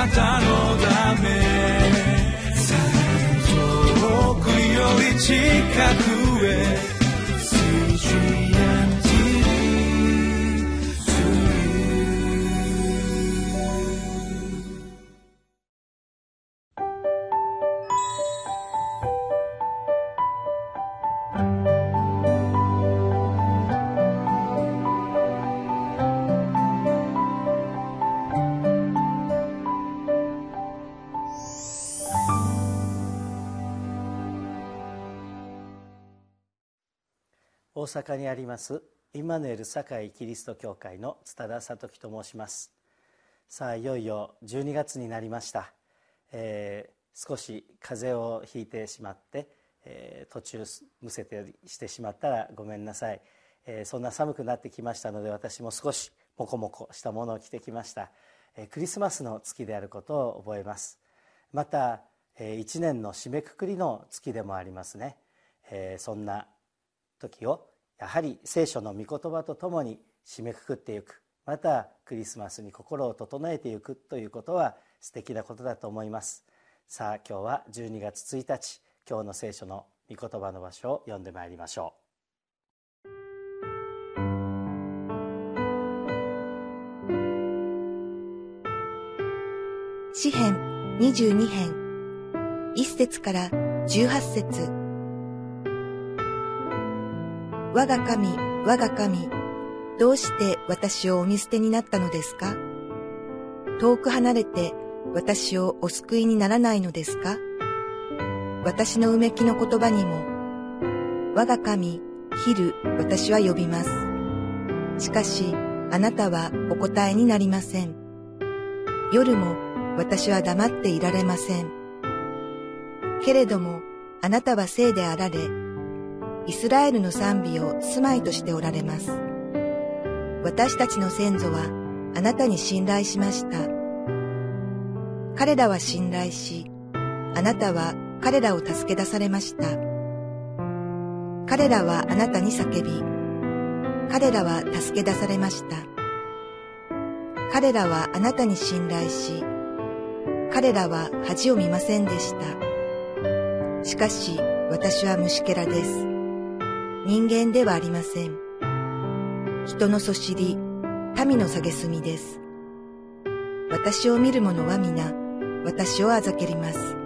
なたのため。遠くより近く。大阪にありますイマヌエル堺キリスト教会の津田聡樹と申します。さあいよいよ12月になりました、えー、少し風邪をひいてしまって、えー、途中むせてしてしまったらごめんなさい、えー、そんな寒くなってきましたので私も少しモコモコしたものを着てきました、えクリスマスの月であることを覚えます。また、えー、1年の締めくくりの月でもありますね、えそんな時をやはり聖書の御言葉とともに締めくくっていく。またクリスマスに心を整えていくということは素敵なことだと思います。さあ今日は12月1日。今日の聖書の御言葉の場所を読んでまいりましょう。詩編22編。1節から18節。我が神、我が神、どうして私をお見捨てになったのですか？遠く離れて私をお救いにならないのですか？私のうめきの言葉にも、我が神、昼、私は呼びます。しかし、あなたはお答えになりません。夜も私は黙っていられません。けれども、あなたは聖であられ、イスラエルの賛美を住まいとしておられます。私たちの先祖はあなたに信頼しました。彼らは信頼し、あなたは彼らを助け出されました。彼らはあなたに叫び、彼らは助け出されました。彼らはあなたに信頼し、彼らは恥を見ませんでした。しかし、私は虫けらです。人間ではありません。人のそしり、民の蔑みです。私を見る者は皆、私をあざけります。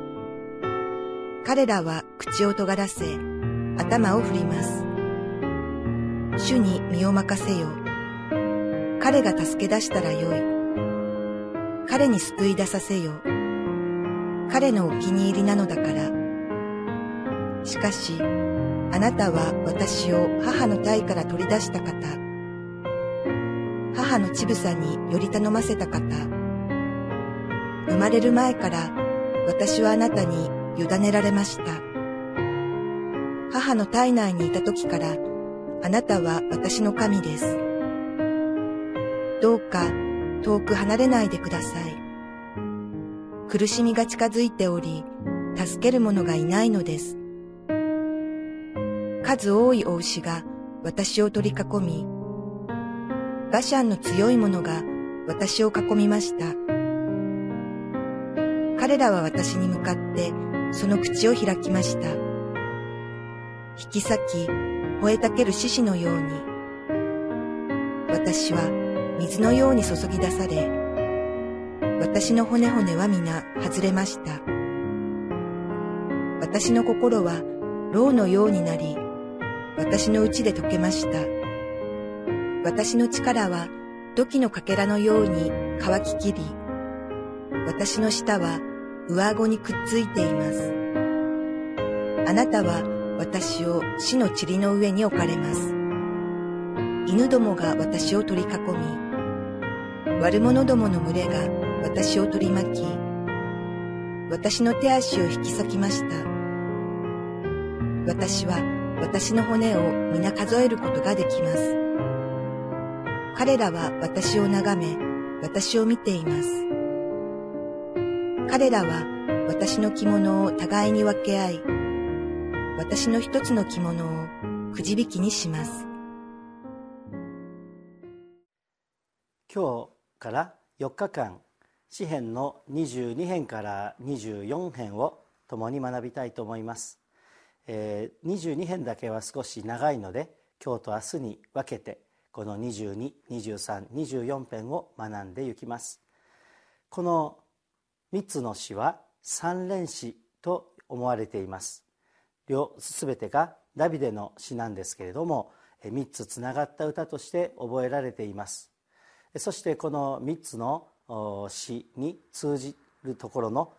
彼らは口を尖らせ、頭を振ります。主に身を任せよ。彼が助け出したらよい。彼に救い出させよ。彼のお気に入りなのだから。しかし、あなたは私を母の体から取り出した方。母の乳房により頼ませた方。生まれる前から私はあなたに委ねられました。母の体内にいた時からあなたは私の神です。どうか遠く離れないでください。苦しみが近づいており、助ける者がいないのです。数多いお牛が私を取り囲み、バシャンの強い者が私を囲みました。彼らは私に向かってその口を開きました。引き裂き、吠えたける獅子のように。私は水のように注ぎ出され、私の骨々は皆外れました。私の心は牢のようになり、私のうちで溶けました。私の力は土器のかけらのように乾ききり、私の舌は上顎にくっついています。あなたは私を死の塵の上に置かれます。犬どもが私を取り囲み、悪者どもの群れが私を取り巻き、私の手足を引き裂きました。私は私の骨を皆数えることができます。彼らは私を眺め、私を見ています。彼らは私の着物を互いに分け合い、私の一つの着物をくじ引きにします。今日から4日間、詩編の22編から24編を共に学びたいと思います、えー、22編だけは少し長いので今日と明日に分けてこの222324編を学んでいきます。この3つの詩は三連詩と思われています。両全てがダビデの詩なんですけれども3つつながった歌として覚えられています。そしてこの3つの詩に通じるところの、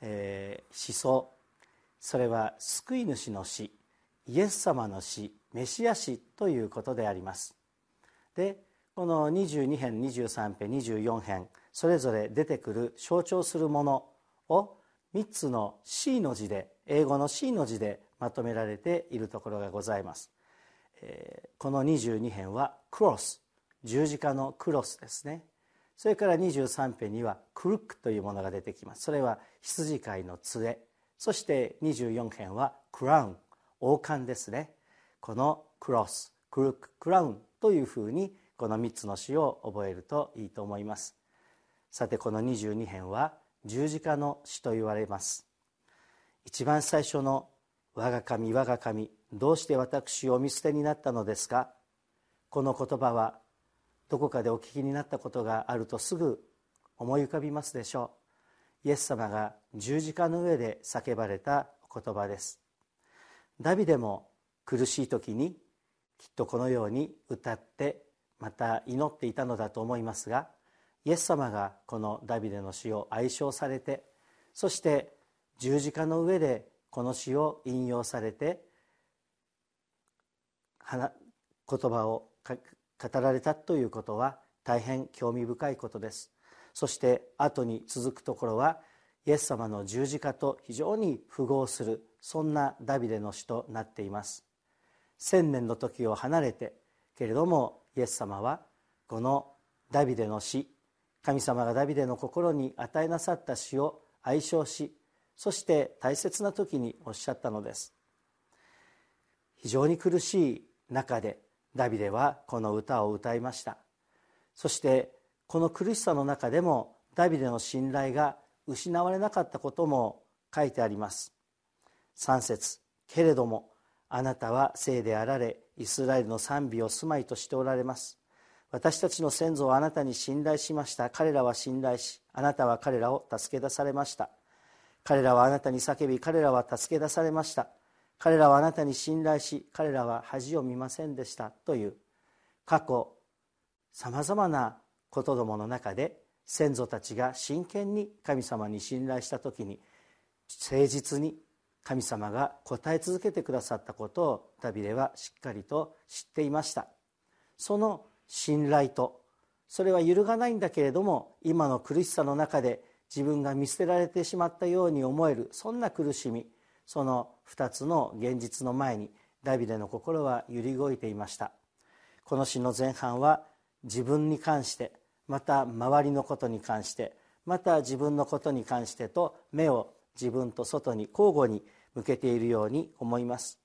思想それは救い主の死イエス様の死メシア死ということであります。でこの22編23編24編それぞれ出てくる象徴するものを3つの C の字で英語の C の字でまとめられているところがございます、えー、この22編はクロス十字架のクロスですね。それから23編にはクルックというものが出てきます。それは羊飼いの杖。そして24編はクラウン王冠ですね。このクロスクルッククラウンというふうにこの3つの詩を覚えるといいと思います。さてこの22編は十字架の詩と言われます。一番最初の「我が神我が神どうして私を見捨てになったのですか?」この言葉はどこかでお聞きになったことがあるとすぐ思い浮かびますでしょう。イエス様が十字架の上で叫ばれた言葉です。ダビデも苦しい時にきっとこのように歌ってまた祈っていたのだと思いますがイエス様がこのダビデの詩を愛称されてそして十字架の上でこの詩を引用されて言葉を語られたということは大変興味深いことです。そして後に続くところはイエス様の十字架と非常に符合するそんなダビデの詩となっています。千年の時を離れてけれどもイエス様はこのダビデの死神様がダビデの心に与えなさった死を愛称しそして大切な時におっしゃったのです。非常に苦しい中でダビデはこの歌を歌いました。そしてこの苦しさの中でもダビデの信頼が失われなかったことも書いてあります。3節けれどもあなたは聖であられイスラエルの賛美を住まいとしておられます。私たちの先祖はあなたに信頼しました。彼らは信頼しあなたは彼らを助け出されました。彼らはあなたに叫び彼らは助け出されました。彼らはあなたに信頼し彼らは恥を見ませんでした。という過去さまざまなことどもの中で先祖たちが真剣に神様に信頼した時に誠実に神様が答え続けてくださったことをダビデはしっかりと知っていました。その信頼とそれは揺るがないんだけれども今の苦しさの中で自分が見捨てられてしまったように思えるそんな苦しみその2つの現実の前にダビデの心は揺り動いていました。この詩の前半は自分に関してまた周りのことに関してまた自分のことに関してと目を自分と外に交互に向けているように思います。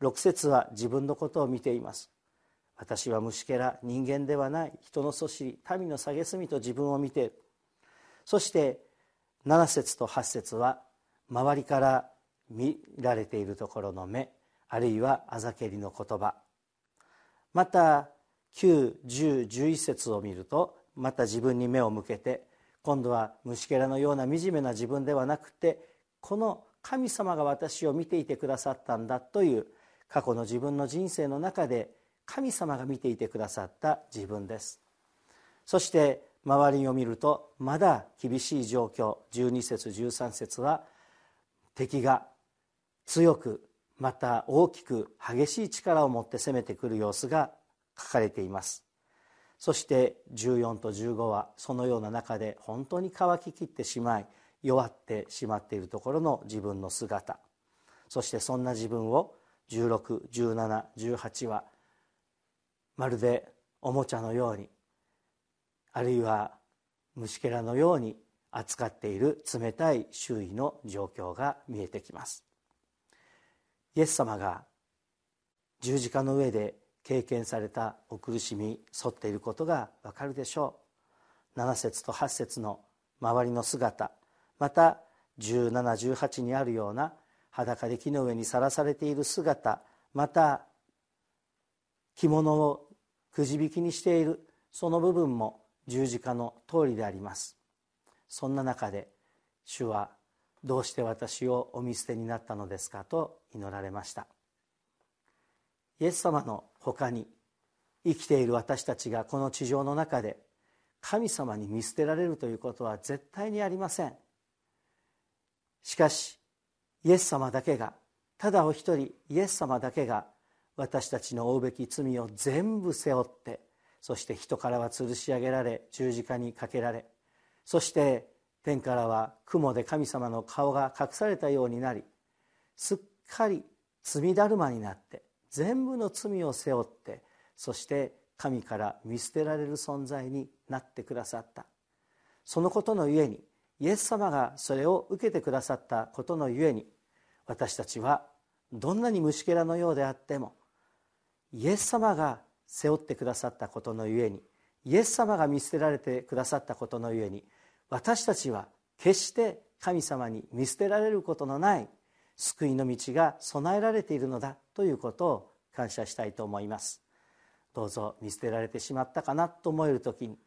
6節は自分のことを見ています。私は虫けら人間ではない。人のそしり民の蔑みと自分を見ている。そして7節と8節は周りから見られているところの目あるいはあざけりの言葉。また91011節を見るとまた自分に目を向けて今度は虫けらのような惨めな自分ではなくてこの神様が私を見ていてくださったんだという過去の自分の人生の中で神様が見ていてくださった自分です。そして周りを見るとまだ厳しい状況12節13節は敵が強くまた大きく激しい力を持って攻めてくる様子が書かれています。そして14と15はそのような中で本当に乾ききってしまい弱ってしまっているところの自分の姿。そしてそんな自分を161718はまるでおもちゃのようにあるいは虫けらのように扱っている冷たい周囲の状況が見えてきます。イエス様が十字架の上で経験されたお苦しみ沿っていることがわかるでしょう。7節と8節の周りの姿また1718にあるような裸で木の上にさらされている姿また着物をくじ引きにしているその部分も十字架の通りであります。そんな中で主はどうして私をお見捨てになったのですかと祈られました。イエス様のほかに生きている私たちがこの地上の中で神様に見捨てられるということは絶対にありません。しかしイエス様だけがただお一人イエス様だけが私たちの負うべき罪を全部背負ってそして人からは吊るし上げられ十字架にかけられそして天からは雲で神様の顔が隠されたようになりすっかり罪だるまになって全部の罪を背負ってそして神から見捨てられる存在になってくださった。そのことのゆえにイエス様がそれを受けてくださったことのゆえに私たちはどんなに虫けらのようであってもイエス様が背負ってくださったことのゆえにイエス様が見捨てられてくださったことのゆえに私たちは決して神様に見捨てられることのない救いの道が備えられているのだということを感謝したいと思います。どうぞ見捨てられてしまったかなと思える時に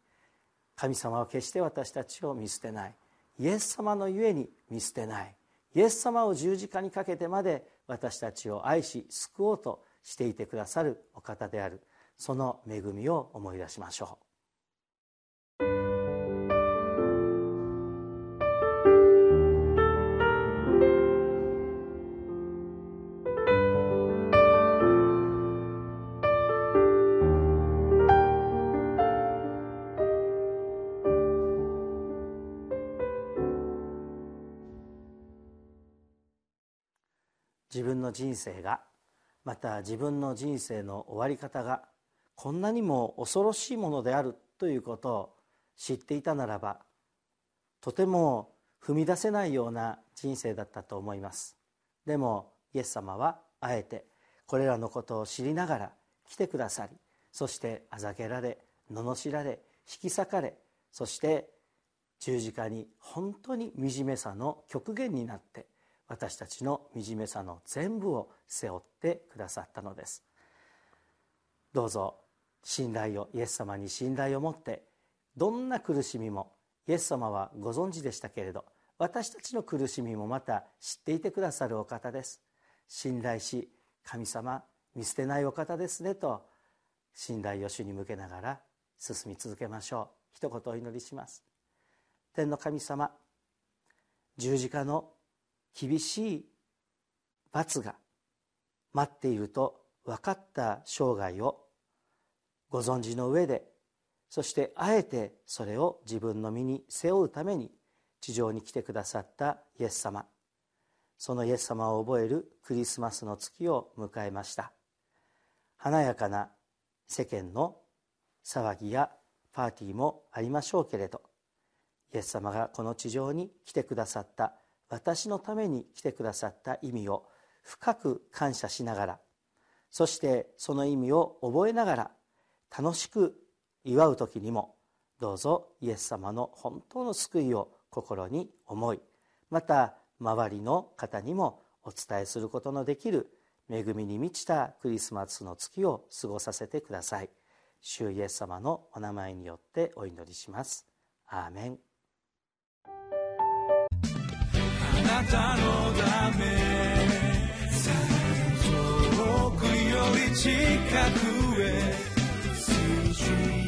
神様は決して私たちを見捨てない。イエス様のゆえに見捨てない。イエス様を十字架にかけてまで私たちを愛し救おうとしていてくださるお方である。その恵みを思い出しましょう。自分の人生がまた自分の人生の終わり方がこんなにも恐ろしいものであるということを知っていたならばとても踏み出せないような人生だったと思います。でもイエス様はあえてこれらのことを知りながら来てくださりそしてあざけられ罵られ引き裂かれそして十字架に本当に惨めさの極限になって私たちの惨めさの全部を背負ってくださったのです。どうぞ信頼をイエス様に信頼を持ってどんな苦しみもイエス様はご存知でしたけれど私たちの苦しみもまた知っていてくださるお方です。信頼し神様見捨てないお方ですねと信頼を主に向けながら進み続けましょう。一言お祈りします。天の神様十字架の厳しい罰が待っていると分かった生涯をご存知の上でそしてあえてそれを自分の身に背負うために地上に来てくださったイエス様。そのイエス様を覚えるクリスマスの月を迎えました。華やかな世間の騒ぎやパーティーもありましょうけれどイエス様がこの地上に来てくださった私のために来てくださった意味を深く感謝しながらそしてその意味を覚えながら楽しく祝う時にもどうぞイエス様の本当の救いを心に思いまた周りの方にもお伝えすることのできる恵みに満ちたクリスマスの月を過ごさせてください。主イエス様のお名前によってお祈りします。アーメン。なたのため遠くより近くへ。